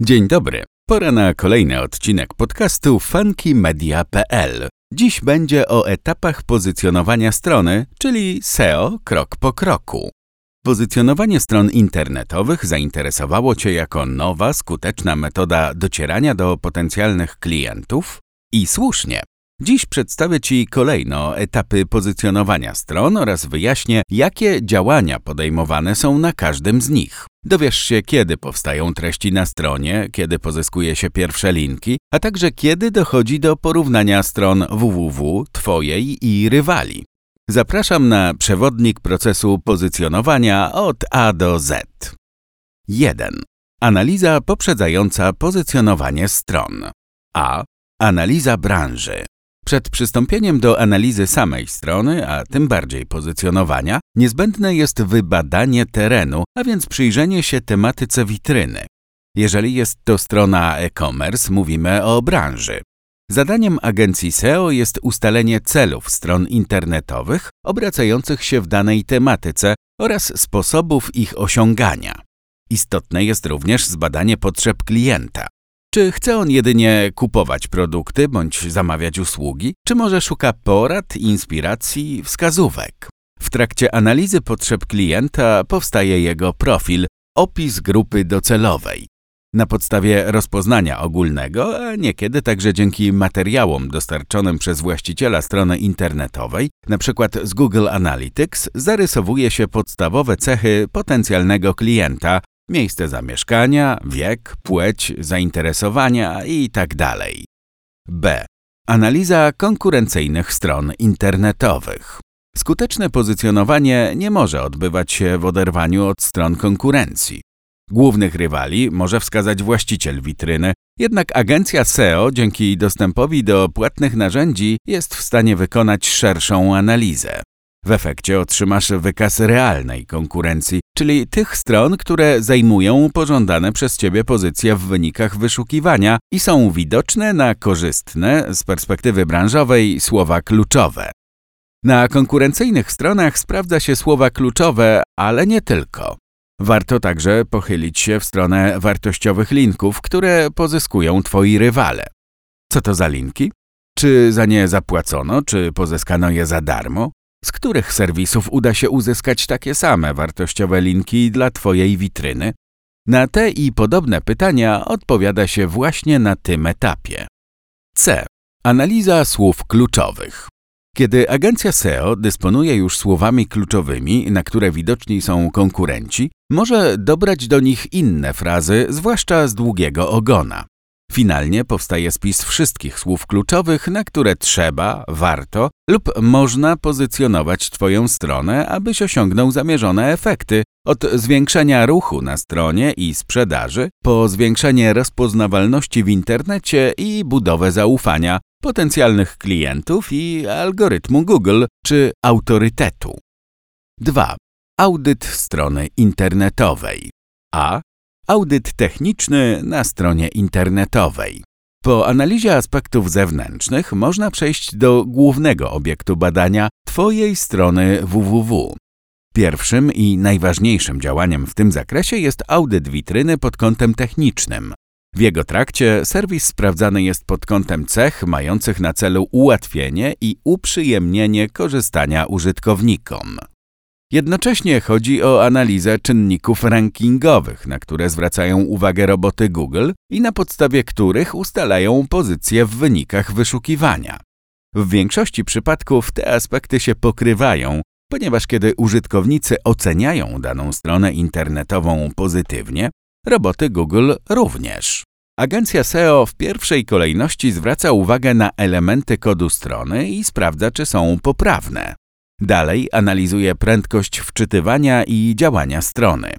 Dzień dobry. Pora na kolejny odcinek podcastu funkymedia.pl. Dziś będzie o etapach pozycjonowania strony, czyli SEO krok po kroku. Pozycjonowanie stron internetowych zainteresowało Cię jako nowa, skuteczna metoda docierania do potencjalnych klientów? I słusznie. Dziś przedstawię Ci kolejno etapy pozycjonowania stron oraz wyjaśnię, jakie działania podejmowane są na każdym z nich. Dowiesz się, kiedy powstają treści na stronie, kiedy pozyskuje się pierwsze linki, a także kiedy dochodzi do porównania stron www Twojej i rywali. Zapraszam na przewodnik procesu pozycjonowania od A do Z. 1. Analiza poprzedzająca pozycjonowanie stron. A. Analiza branży. Przed przystąpieniem do analizy samej strony, a tym bardziej pozycjonowania, niezbędne jest wybadanie terenu, a więc przyjrzenie się tematyce witryny. Jeżeli jest to strona e-commerce, mówimy o branży. Zadaniem agencji SEO jest ustalenie celów stron internetowych obracających się w danej tematyce oraz sposobów ich osiągania. Istotne jest również zbadanie potrzeb klienta. Czy chce on jedynie kupować produkty bądź zamawiać usługi, czy może szuka porad, inspiracji, wskazówek? W trakcie analizy potrzeb klienta powstaje jego profil, opis grupy docelowej. Na podstawie rozpoznania ogólnego, a niekiedy także dzięki materiałom dostarczonym przez właściciela strony internetowej, np. z Google Analytics, zarysowuje się podstawowe cechy potencjalnego klienta, miejsce zamieszkania, wiek, płeć, zainteresowania itd. B. Analiza konkurencyjnych stron internetowych. Skuteczne pozycjonowanie nie może odbywać się w oderwaniu od stron konkurencji. Głównych rywali może wskazać właściciel witryny, jednak agencja SEO dzięki dostępowi do płatnych narzędzi jest w stanie wykonać szerszą analizę. W efekcie otrzymasz wykaz realnej konkurencji, czyli tych stron, które zajmują pożądane przez Ciebie pozycje w wynikach wyszukiwania i są widoczne na korzystne z perspektywy branżowej słowa kluczowe. Na konkurencyjnych stronach sprawdza się słowa kluczowe, ale nie tylko. Warto także pochylić się w stronę wartościowych linków, które pozyskują Twoi rywale. Co to za linki? Czy za nie zapłacono, czy pozyskano je za darmo? Z których serwisów uda się uzyskać takie same wartościowe linki dla Twojej witryny? Na te i podobne pytania odpowiada się właśnie na tym etapie. C. Analiza słów kluczowych. Kiedy agencja SEO dysponuje już słowami kluczowymi, na które widoczni są konkurenci, może dobrać do nich inne frazy, zwłaszcza z długiego ogona. Finalnie powstaje spis wszystkich słów kluczowych, na które trzeba, warto lub można pozycjonować Twoją stronę, abyś osiągnął zamierzone efekty, od zwiększenia ruchu na stronie i sprzedaży, po zwiększenie rozpoznawalności w internecie i budowę zaufania potencjalnych klientów i algorytmu Google czy autorytetu. 2. Audyt strony internetowej. A. Audyt techniczny na stronie internetowej. Po analizie aspektów zewnętrznych można przejść do głównego obiektu badania Twojej strony www. Pierwszym i najważniejszym działaniem w tym zakresie jest audyt witryny pod kątem technicznym. W jego trakcie serwis sprawdzany jest pod kątem cech mających na celu ułatwienie i uprzyjemnienie korzystania użytkownikom. Jednocześnie chodzi o analizę czynników rankingowych, na które zwracają uwagę roboty Google i na podstawie których ustalają pozycje w wynikach wyszukiwania. W większości przypadków te aspekty się pokrywają, ponieważ kiedy użytkownicy oceniają daną stronę internetową pozytywnie, roboty Google również. Agencja SEO w pierwszej kolejności zwraca uwagę na elementy kodu strony i sprawdza, czy są poprawne. Dalej analizuje prędkość wczytywania i działania strony.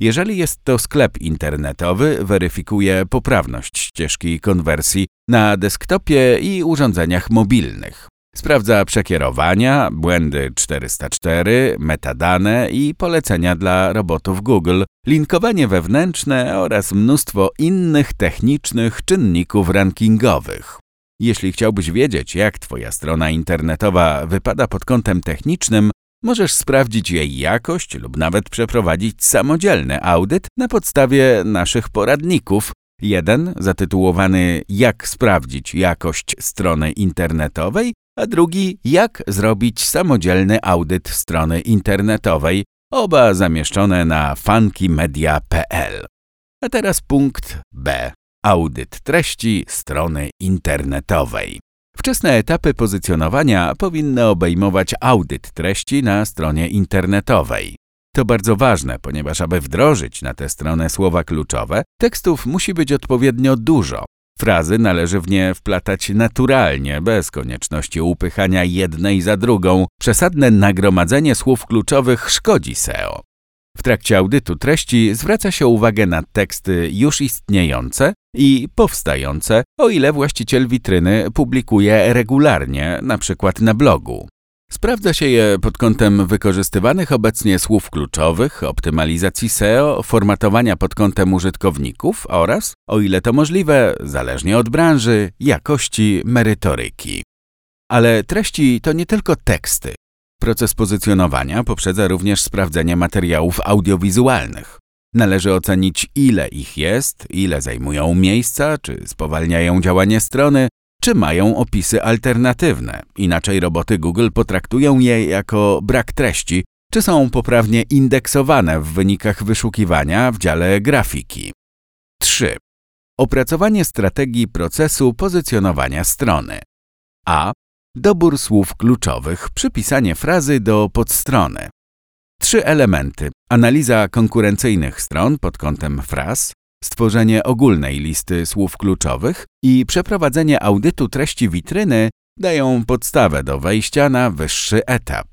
Jeżeli jest to sklep internetowy, weryfikuje poprawność ścieżki konwersji na desktopie i urządzeniach mobilnych. Sprawdza przekierowania, błędy 404, metadane i polecenia dla robotów Google, linkowanie wewnętrzne oraz mnóstwo innych technicznych czynników rankingowych. Jeśli chciałbyś wiedzieć, jak Twoja strona internetowa wypada pod kątem technicznym, możesz sprawdzić jej jakość lub nawet przeprowadzić samodzielny audyt na podstawie naszych poradników, Jeden zatytułowany Jak sprawdzić jakość strony internetowej, a drugi Jak zrobić samodzielny audyt strony internetowej, oba zamieszczone na funkymedia.pl. A teraz punkt B. Audyt treści strony internetowej. Wczesne etapy pozycjonowania powinny obejmować audyt treści na stronie internetowej. To bardzo ważne, ponieważ aby wdrożyć na tę stronę słowa kluczowe, tekstów musi być odpowiednio dużo. Frazy należy w nie wplatać naturalnie, bez konieczności upychania jednej za drugą. Przesadne nagromadzenie słów kluczowych szkodzi SEO. W trakcie audytu treści zwraca się uwagę na teksty już istniejące i powstające, o ile właściciel witryny publikuje regularnie, np. na blogu. Sprawdza się je pod kątem wykorzystywanych obecnie słów kluczowych, optymalizacji SEO, formatowania pod kątem użytkowników oraz, o ile to możliwe, zależnie od branży, jakości merytoryki. Ale treści to nie tylko teksty. Proces pozycjonowania poprzedza również sprawdzenie materiałów audiowizualnych. Należy ocenić, ile ich jest, ile zajmują miejsca, czy spowalniają działanie strony, czy mają opisy alternatywne. Inaczej roboty Google potraktują je jako brak treści, czy są poprawnie indeksowane w wynikach wyszukiwania w dziale grafiki. 3. Opracowanie strategii procesu pozycjonowania strony. A. Dobór słów kluczowych, przypisanie frazy do podstrony. Trzy elementy. Analiza konkurencyjnych stron pod kątem fraz, stworzenie ogólnej listy słów kluczowych i przeprowadzenie audytu treści witryny dają podstawę do wejścia na wyższy etap.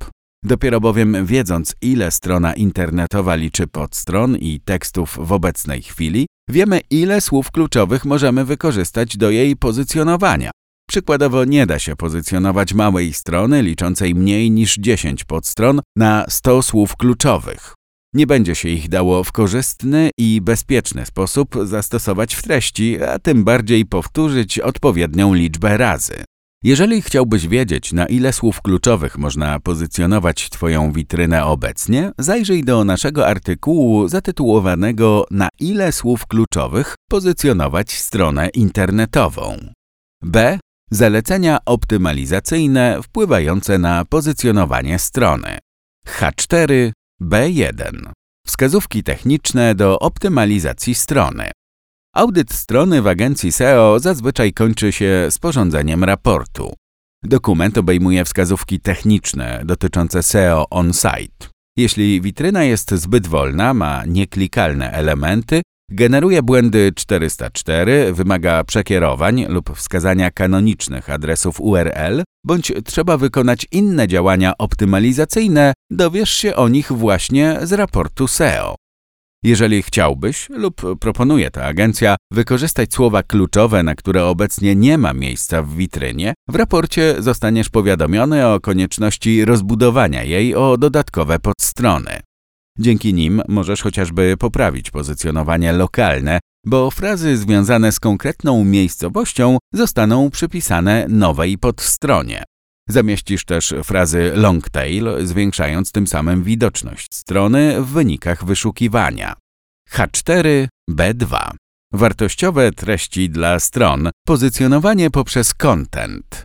Dopiero bowiem wiedząc, ile strona internetowa liczy podstron i tekstów w obecnej chwili, wiemy, ile słów kluczowych możemy wykorzystać do jej pozycjonowania. Przykładowo nie da się pozycjonować małej strony liczącej mniej niż 10 podstron na 100 słów kluczowych. Nie będzie się ich dało w korzystny i bezpieczny sposób zastosować w treści, a tym bardziej powtórzyć odpowiednią liczbę razy. Jeżeli chciałbyś wiedzieć, na ile słów kluczowych można pozycjonować Twoją witrynę obecnie, zajrzyj do naszego artykułu zatytułowanego Na ile słów kluczowych pozycjonować stronę internetową. B. Zalecenia optymalizacyjne wpływające na pozycjonowanie strony. H4 B1. Wskazówki techniczne do optymalizacji strony. Audyt strony w agencji SEO zazwyczaj kończy się sporządzeniem raportu. Dokument obejmuje wskazówki techniczne dotyczące SEO on-site. Jeśli witryna jest zbyt wolna, ma nieklikalne elementy, Generuje błędy 404, wymaga przekierowań lub wskazania kanonicznych adresów URL, bądź trzeba wykonać inne działania optymalizacyjne, dowiesz się o nich właśnie z raportu SEO. Jeżeli chciałbyś, lub proponuje ta agencja, wykorzystać słowa kluczowe, na które obecnie nie ma miejsca w witrynie, w raporcie zostaniesz powiadomiony o konieczności rozbudowania jej o dodatkowe podstrony. Dzięki nim możesz chociażby poprawić pozycjonowanie lokalne, bo frazy związane z konkretną miejscowością zostaną przypisane nowej podstronie. Zamieścisz też frazy long tail, zwiększając tym samym widoczność strony w wynikach wyszukiwania. H4, B2. Wartościowe treści dla stron, pozycjonowanie poprzez content.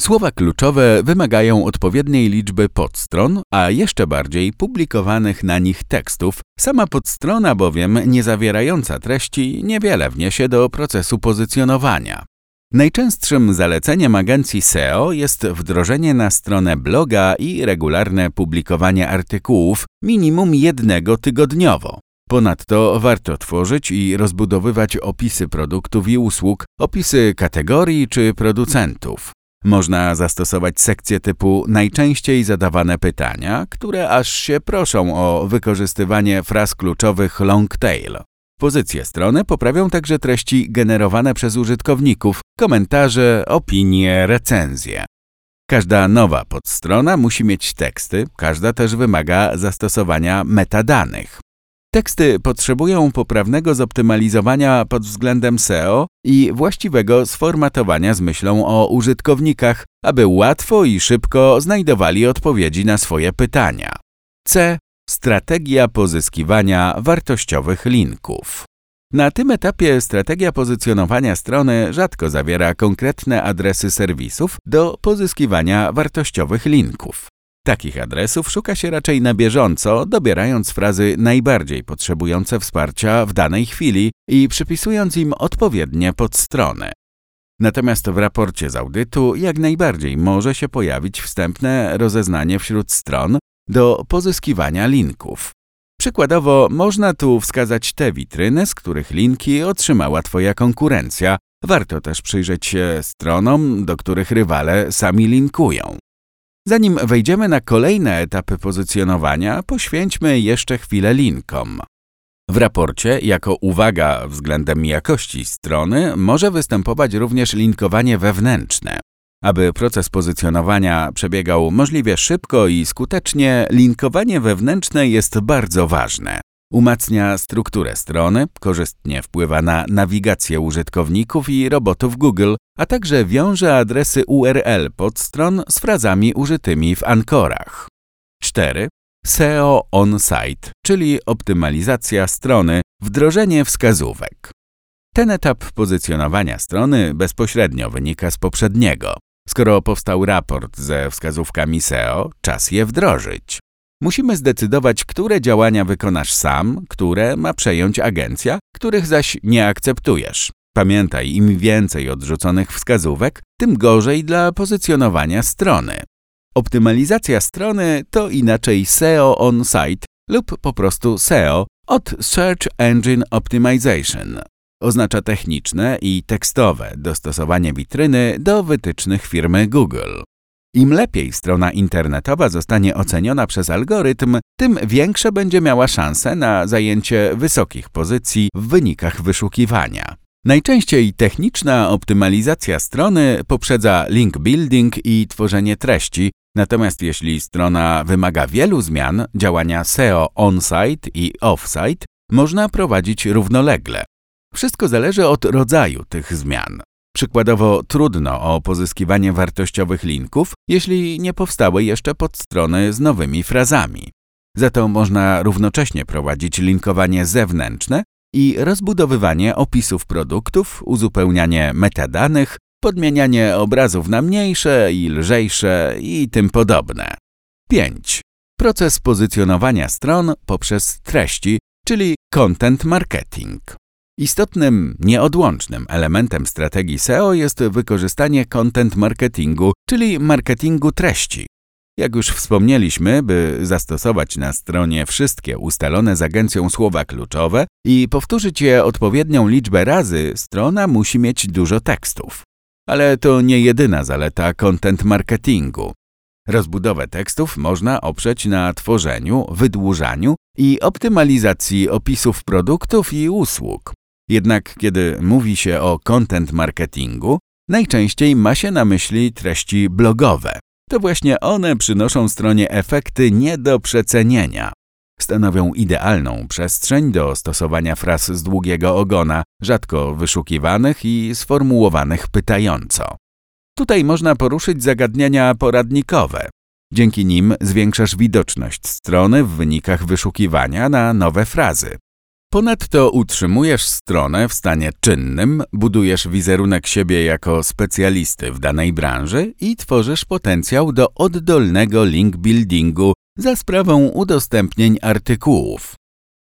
Słowa kluczowe wymagają odpowiedniej liczby podstron, a jeszcze bardziej publikowanych na nich tekstów. Sama podstrona bowiem, nie zawierająca treści, niewiele wniesie do procesu pozycjonowania. Najczęstszym zaleceniem agencji SEO jest wdrożenie na stronę bloga i regularne publikowanie artykułów minimum jednego tygodniowo. Ponadto warto tworzyć i rozbudowywać opisy produktów i usług, opisy kategorii czy producentów. Można zastosować sekcję typu najczęściej zadawane pytania, które aż się proszą o wykorzystywanie fraz kluczowych long tail. Pozycję strony poprawią także treści generowane przez użytkowników, komentarze, opinie, recenzje. Każda nowa podstrona musi mieć teksty, każda też wymaga zastosowania metadanych. Teksty potrzebują poprawnego zoptymalizowania pod względem SEO i właściwego sformatowania z myślą o użytkownikach, aby łatwo i szybko znajdowali odpowiedzi na swoje pytania. C. Strategia pozyskiwania wartościowych linków. Na tym etapie strategia pozycjonowania strony rzadko zawiera konkretne adresy serwisów do pozyskiwania wartościowych linków. Takich adresów szuka się raczej na bieżąco, dobierając frazy najbardziej potrzebujące wsparcia w danej chwili i przypisując im odpowiednie podstrony. Natomiast w raporcie z audytu jak najbardziej może się pojawić wstępne rozeznanie wśród stron do pozyskiwania linków. Przykładowo można tu wskazać te witryny, z których linki otrzymała Twoja konkurencja. Warto też przyjrzeć się stronom, do których rywale sami linkują. Zanim wejdziemy na kolejne etapy pozycjonowania, poświęćmy jeszcze chwilę linkom. W raporcie, jako uwaga względem jakości strony, może występować również linkowanie wewnętrzne. Aby proces pozycjonowania przebiegał możliwie szybko i skutecznie, linkowanie wewnętrzne jest bardzo ważne. Umacnia strukturę strony, korzystnie wpływa na nawigację użytkowników i robotów Google, a także wiąże adresy URL podstron z frazami użytymi w ankorach. 4. SEO on-site, czyli optymalizacja strony, wdrożenie wskazówek. Ten etap pozycjonowania strony bezpośrednio wynika z poprzedniego. Skoro powstał raport ze wskazówkami SEO, czas je wdrożyć. Musimy zdecydować, które działania wykonasz sam, które ma przejąć agencja, których zaś nie akceptujesz. Pamiętaj, im więcej odrzuconych wskazówek, tym gorzej dla pozycjonowania strony. Optymalizacja strony to inaczej SEO on-site lub po prostu SEO od Search Engine Optimization. Oznacza techniczne i tekstowe dostosowanie witryny do wytycznych firmy Google. Im lepiej strona internetowa zostanie oceniona przez algorytm, tym większe będzie miała szanse na zajęcie wysokich pozycji w wynikach wyszukiwania. Najczęściej techniczna optymalizacja strony poprzedza link building i tworzenie treści, natomiast jeśli strona wymaga wielu zmian, działania SEO on-site i off-site można prowadzić równolegle. Wszystko zależy od rodzaju tych zmian. Przykładowo trudno o pozyskiwanie wartościowych linków, jeśli nie powstały jeszcze podstrony z nowymi frazami. Za to można równocześnie prowadzić linkowanie zewnętrzne i rozbudowywanie opisów produktów, uzupełnianie metadanych, podmienianie obrazów na mniejsze i lżejsze i tym podobne. 5. Proces pozycjonowania stron poprzez treści, czyli content marketing. Istotnym, nieodłącznym elementem strategii SEO jest wykorzystanie content marketingu, czyli marketingu treści. Jak już wspomnieliśmy, by zastosować na stronie wszystkie ustalone z agencją słowa kluczowe i powtórzyć je odpowiednią liczbę razy, strona musi mieć dużo tekstów. Ale to nie jedyna zaleta content marketingu. Rozbudowę tekstów można oprzeć na tworzeniu, wydłużaniu i optymalizacji opisów produktów i usług. Jednak kiedy mówi się o content marketingu, najczęściej ma się na myśli treści blogowe. To właśnie one przynoszą stronie efekty nie do przecenienia. Stanowią idealną przestrzeń do stosowania fraz z długiego ogona, rzadko wyszukiwanych i sformułowanych pytająco. Tutaj można poruszyć zagadnienia poradnikowe. Dzięki nim zwiększasz widoczność strony w wynikach wyszukiwania na nowe frazy. Ponadto utrzymujesz stronę w stanie czynnym, budujesz wizerunek siebie jako specjalisty w danej branży i tworzysz potencjał do oddolnego link buildingu za sprawą udostępnień artykułów.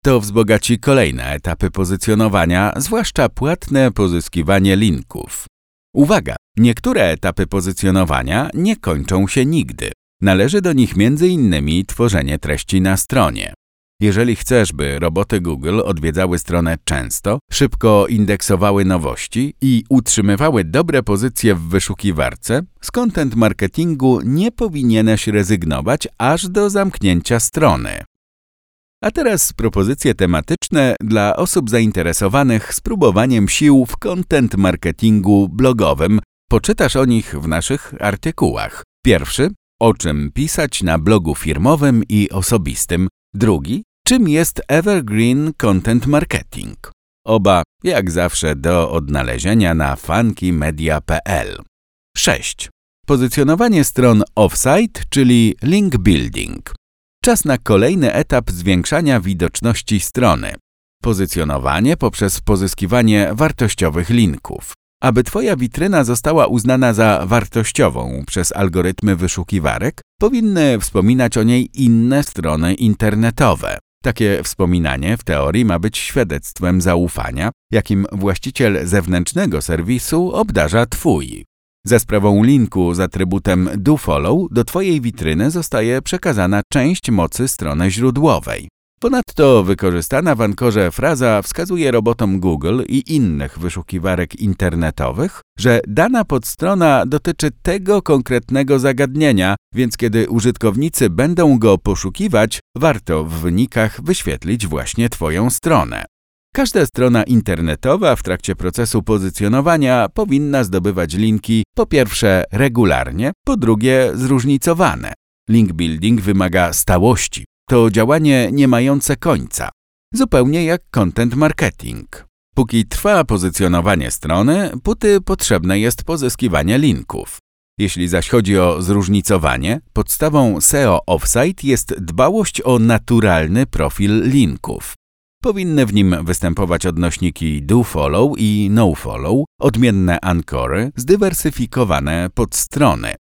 To wzbogaci kolejne etapy pozycjonowania, zwłaszcza płatne pozyskiwanie linków. Uwaga! Niektóre etapy pozycjonowania nie kończą się nigdy. Należy do nich m.in. tworzenie treści na stronie. Jeżeli chcesz, by roboty Google odwiedzały stronę często, szybko indeksowały nowości i utrzymywały dobre pozycje w wyszukiwarce, z content marketingu nie powinieneś rezygnować aż do zamknięcia strony. A teraz propozycje tematyczne dla osób zainteresowanych spróbowaniem sił w content marketingu blogowym. Poczytasz o nich w naszych artykułach. Pierwszy o czym pisać na blogu firmowym i osobistym. Drugi Czym jest Evergreen Content Marketing? Oba, jak zawsze, do odnalezienia na funkymedia.pl. 6. Pozycjonowanie stron offsite, czyli link building. Czas na kolejny etap zwiększania widoczności strony. Pozycjonowanie poprzez pozyskiwanie wartościowych linków. Aby Twoja witryna została uznana za wartościową przez algorytmy wyszukiwarek, powinny wspominać o niej inne strony internetowe. Takie wspominanie w teorii ma być świadectwem zaufania, jakim właściciel zewnętrznego serwisu obdarza Twój. Za sprawą linku z atrybutem dofollow do Twojej witryny zostaje przekazana część mocy strony źródłowej. Ponadto wykorzystana w Ankorze fraza wskazuje robotom Google i innych wyszukiwarek internetowych, że dana podstrona dotyczy tego konkretnego zagadnienia, więc kiedy użytkownicy będą go poszukiwać, warto w wynikach wyświetlić właśnie Twoją stronę. Każda strona internetowa w trakcie procesu pozycjonowania powinna zdobywać linki po pierwsze regularnie, po drugie zróżnicowane. Link building wymaga stałości. To działanie nie mające końca. Zupełnie jak content marketing. Póki trwa pozycjonowanie strony, póty potrzebne jest pozyskiwanie linków. Jeśli zaś chodzi o zróżnicowanie, podstawą SEO Offsite jest dbałość o naturalny profil linków. Powinny w nim występować odnośniki do-follow i no-follow, odmienne ankory, zdywersyfikowane podstrony.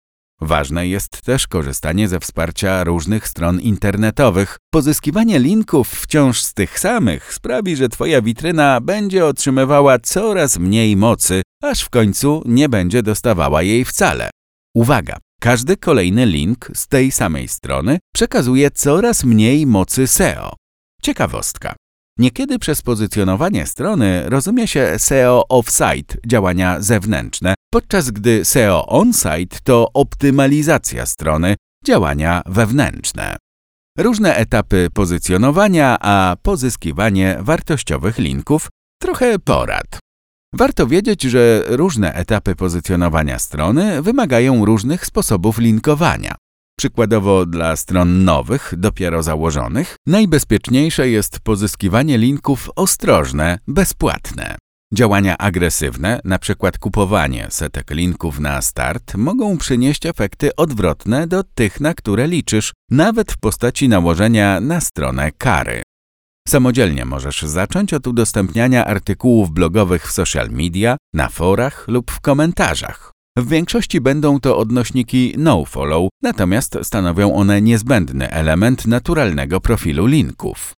Ważne jest też korzystanie ze wsparcia różnych stron internetowych. Pozyskiwanie linków wciąż z tych samych sprawi, że Twoja witryna będzie otrzymywała coraz mniej mocy, aż w końcu nie będzie dostawała jej wcale. Uwaga! Każdy kolejny link z tej samej strony przekazuje coraz mniej mocy SEO. Ciekawostka. Niekiedy przez pozycjonowanie strony rozumie się SEO off-site, działania zewnętrzne, podczas gdy SEO on-site to optymalizacja strony, działania wewnętrzne. Różne etapy pozycjonowania, a pozyskiwanie wartościowych linków, trochę porad. Warto wiedzieć, że różne etapy pozycjonowania strony wymagają różnych sposobów linkowania. Przykładowo dla stron nowych, dopiero założonych, najbezpieczniejsze jest pozyskiwanie linków ostrożne, bezpłatne. Działania agresywne, np. kupowanie setek linków na start, mogą przynieść efekty odwrotne do tych, na które liczysz, nawet w postaci nałożenia na stronę kary. Samodzielnie możesz zacząć od udostępniania artykułów blogowych w social media, na forach lub w komentarzach. W większości będą to odnośniki nofollow, natomiast stanowią one niezbędny element naturalnego profilu linków.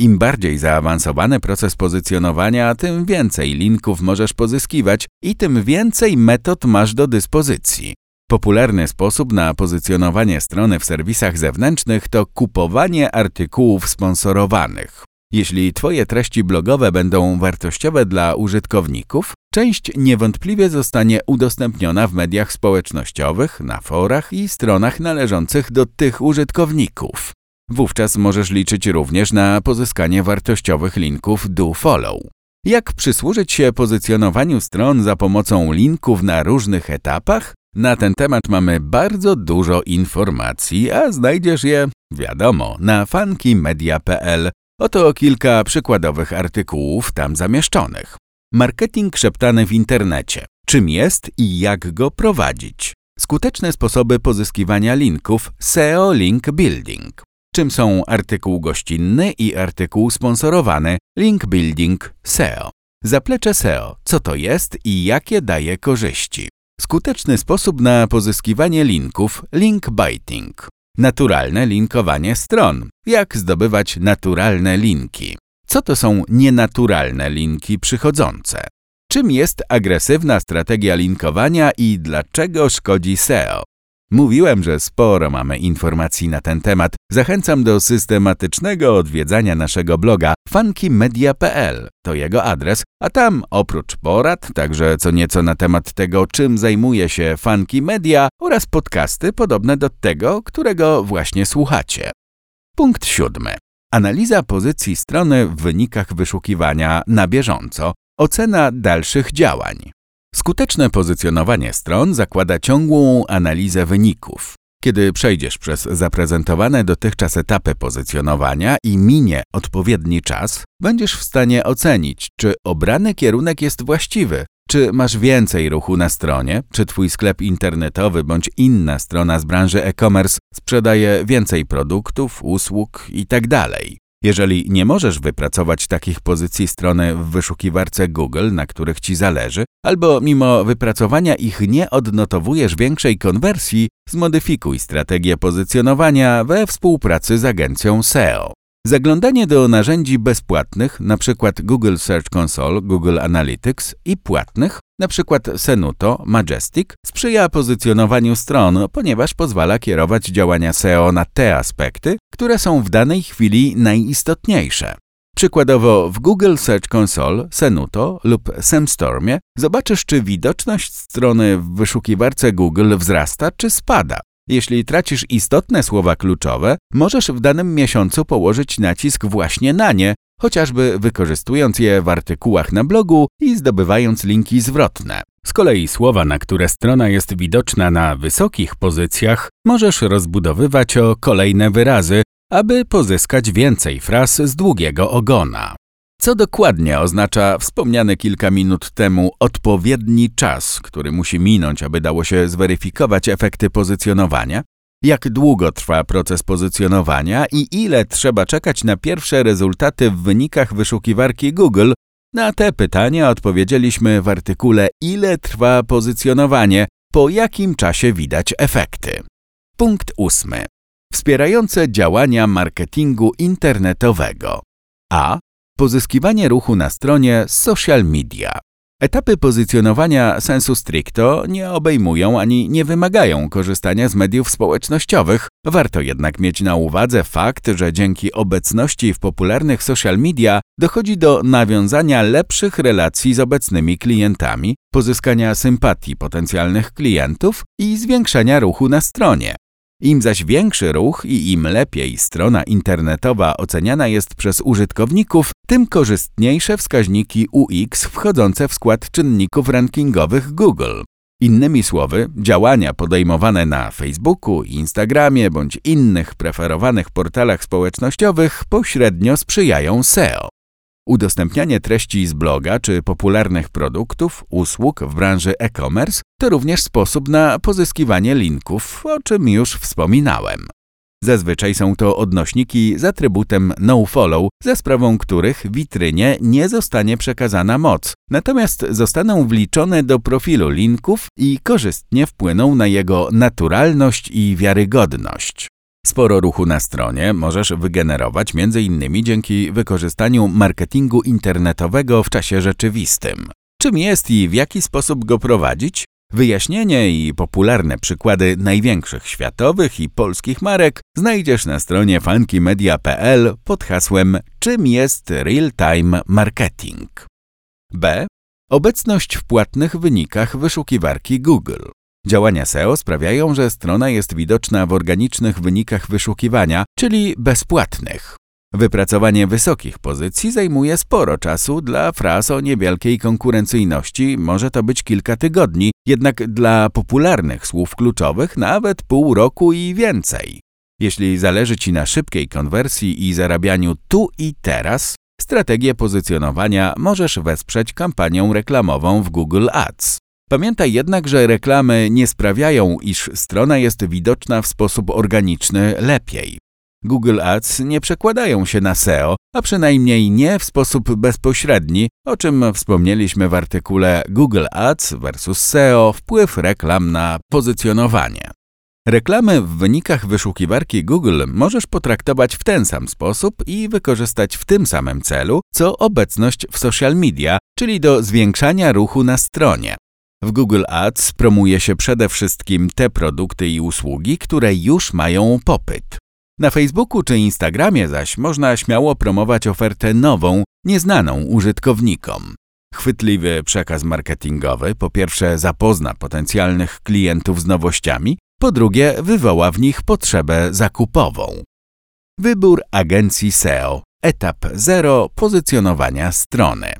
Im bardziej zaawansowany proces pozycjonowania, tym więcej linków możesz pozyskiwać i tym więcej metod masz do dyspozycji. Popularny sposób na pozycjonowanie strony w serwisach zewnętrznych to kupowanie artykułów sponsorowanych. Jeśli Twoje treści blogowe będą wartościowe dla użytkowników, część niewątpliwie zostanie udostępniona w mediach społecznościowych, na forach i stronach należących do tych użytkowników. Wówczas możesz liczyć również na pozyskanie wartościowych linków do follow. Jak przysłużyć się pozycjonowaniu stron za pomocą linków na różnych etapach? Na ten temat mamy bardzo dużo informacji, a znajdziesz je, wiadomo, na funkymedia.pl Oto kilka przykładowych artykułów tam zamieszczonych. Marketing szeptany w internecie. Czym jest i jak go prowadzić? Skuteczne sposoby pozyskiwania linków SEO Link Building. Czym są artykuł gościnny i artykuł sponsorowany Link Building SEO? Zaplecze SEO. Co to jest i jakie daje korzyści? Skuteczny sposób na pozyskiwanie linków Link Biting. Naturalne linkowanie stron. Jak zdobywać naturalne linki? Co to są nienaturalne linki przychodzące? Czym jest agresywna strategia linkowania i dlaczego szkodzi SEO? Mówiłem, że sporo mamy informacji na ten temat. Zachęcam do systematycznego odwiedzania naszego bloga funkymedia.pl. To jego adres, a tam oprócz porad, także co nieco na temat tego, czym zajmuje się Funky Media oraz podcasty podobne do tego, którego właśnie słuchacie. Punkt siódmy. Analiza pozycji strony w wynikach wyszukiwania na bieżąco. Ocena dalszych działań. Skuteczne pozycjonowanie stron zakłada ciągłą analizę wyników. Kiedy przejdziesz przez zaprezentowane dotychczas etapy pozycjonowania i minie odpowiedni czas, będziesz w stanie ocenić, czy obrany kierunek jest właściwy, czy masz więcej ruchu na stronie, czy twój sklep internetowy bądź inna strona z branży e-commerce sprzedaje więcej produktów, usług itd. Jeżeli nie możesz wypracować takich pozycji strony w wyszukiwarce Google, na których ci zależy, albo mimo wypracowania ich nie odnotowujesz większej konwersji, zmodyfikuj strategię pozycjonowania we współpracy z agencją SEO. Zaglądanie do narzędzi bezpłatnych, np. Google Search Console, Google Analytics i płatnych, np. Senuto, Majestic, sprzyja pozycjonowaniu stron, ponieważ pozwala kierować działania SEO na te aspekty, które są w danej chwili najistotniejsze. Przykładowo w Google Search Console, Senuto lub SEMstormie zobaczysz, czy widoczność strony w wyszukiwarce Google wzrasta czy spada. Jeśli tracisz istotne słowa kluczowe, możesz w danym miesiącu położyć nacisk właśnie na nie, chociażby wykorzystując je w artykułach na blogu i zdobywając linki zwrotne. Z kolei słowa, na które strona jest widoczna na wysokich pozycjach, możesz rozbudowywać o kolejne wyrazy, aby pozyskać więcej fraz z długiego ogona. Co dokładnie oznacza wspomniany kilka minut temu odpowiedni czas, który musi minąć, aby dało się zweryfikować efekty pozycjonowania? Jak długo trwa proces pozycjonowania i ile trzeba czekać na pierwsze rezultaty w wynikach wyszukiwarki Google? Na te pytania odpowiedzieliśmy w artykule Ile trwa pozycjonowanie, po jakim czasie widać efekty. Punkt ósmy. Wspierające działania marketingu internetowego. A. Pozyskiwanie ruchu na stronie social media. Etapy pozycjonowania sensu stricto nie obejmują ani nie wymagają korzystania z mediów społecznościowych. Warto jednak mieć na uwadze fakt, że dzięki obecności w popularnych social media dochodzi do nawiązania lepszych relacji z obecnymi klientami, pozyskania sympatii potencjalnych klientów i zwiększenia ruchu na stronie. Im zaś większy ruch i im lepiej strona internetowa oceniana jest przez użytkowników, tym korzystniejsze wskaźniki UX wchodzące w skład czynników rankingowych Google. Innymi słowy, działania podejmowane na Facebooku, Instagramie bądź innych preferowanych portalach społecznościowych pośrednio sprzyjają SEO. Udostępnianie treści z bloga czy popularnych produktów, usług w branży e-commerce to również sposób na pozyskiwanie linków, o czym już wspominałem. Zazwyczaj są to odnośniki z atrybutem nofollow, za sprawą których witrynie nie zostanie przekazana moc, natomiast zostaną wliczone do profilu linków i korzystnie wpłyną na jego naturalność i wiarygodność. Sporo ruchu na stronie możesz wygenerować m.in. dzięki wykorzystaniu marketingu internetowego w czasie rzeczywistym. Czym jest i w jaki sposób go prowadzić? Wyjaśnienie i popularne przykłady największych światowych i polskich marek znajdziesz na stronie funkymedia.pl pod hasłem Czym jest real-time marketing? B. Obecność w płatnych wynikach wyszukiwarki Google. Działania SEO sprawiają, że strona jest widoczna w organicznych wynikach wyszukiwania, czyli bezpłatnych. Wypracowanie wysokich pozycji zajmuje sporo czasu, dla fraz o niewielkiej konkurencyjności może to być kilka tygodni, jednak dla popularnych słów kluczowych nawet pół roku i więcej. Jeśli zależy Ci na szybkiej konwersji i zarabianiu tu i teraz, strategię pozycjonowania możesz wesprzeć kampanią reklamową w Google Ads. Pamiętaj jednak, że reklamy nie sprawiają, iż strona jest widoczna w sposób organiczny lepiej. Google Ads nie przekładają się na SEO, a przynajmniej nie w sposób bezpośredni, o czym wspomnieliśmy w artykule Google Ads vs SEO wpływ reklam na pozycjonowanie. Reklamy w wynikach wyszukiwarki Google możesz potraktować w ten sam sposób i wykorzystać w tym samym celu, co obecność w social media, czyli do zwiększania ruchu na stronie. W Google Ads promuje się przede wszystkim te produkty i usługi, które już mają popyt. Na Facebooku czy Instagramie zaś można śmiało promować ofertę nową, nieznaną użytkownikom. Chwytliwy przekaz marketingowy po pierwsze zapozna potencjalnych klientów z nowościami, po drugie wywoła w nich potrzebę zakupową. Wybór agencji SEO. Etap 0 pozycjonowania strony.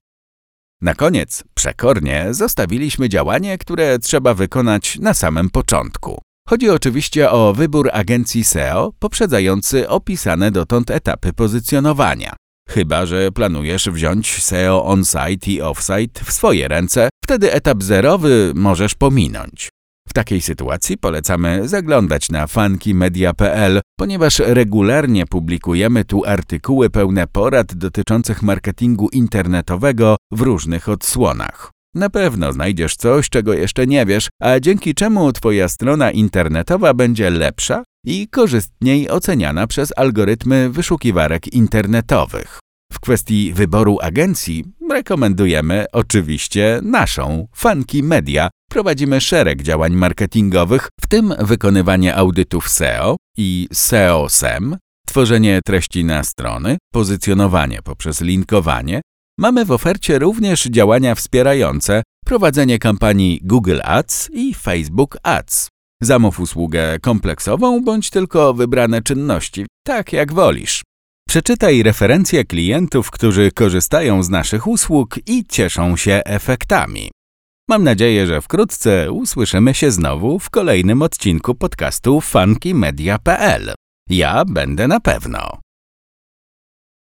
Na koniec, przekornie, zostawiliśmy działanie, które trzeba wykonać na samym początku. Chodzi oczywiście o wybór agencji SEO poprzedzający opisane dotąd etapy pozycjonowania. Chyba, że planujesz wziąć SEO on-site i off-site w swoje ręce, wtedy etap zerowy możesz pominąć. W takiej sytuacji polecamy zaglądać na funkymedia.pl, ponieważ regularnie publikujemy tu artykuły pełne porad dotyczących marketingu internetowego w różnych odsłonach. Na pewno znajdziesz coś, czego jeszcze nie wiesz, a dzięki czemu Twoja strona internetowa będzie lepsza i korzystniej oceniana przez algorytmy wyszukiwarek internetowych. W kwestii wyboru agencji rekomendujemy oczywiście naszą, Funky Media. Prowadzimy szereg działań marketingowych, w tym wykonywanie audytów SEO i SEO-SEM, tworzenie treści na strony, pozycjonowanie poprzez linkowanie. Mamy w ofercie również działania wspierające prowadzenie kampanii Google Ads i Facebook Ads. Zamów usługę kompleksową bądź tylko wybrane czynności, tak jak wolisz. Przeczytaj referencje klientów, którzy korzystają z naszych usług i cieszą się efektami. Mam nadzieję, że wkrótce usłyszymy się znowu w kolejnym odcinku podcastu funkymedia.pl. Ja będę na pewno.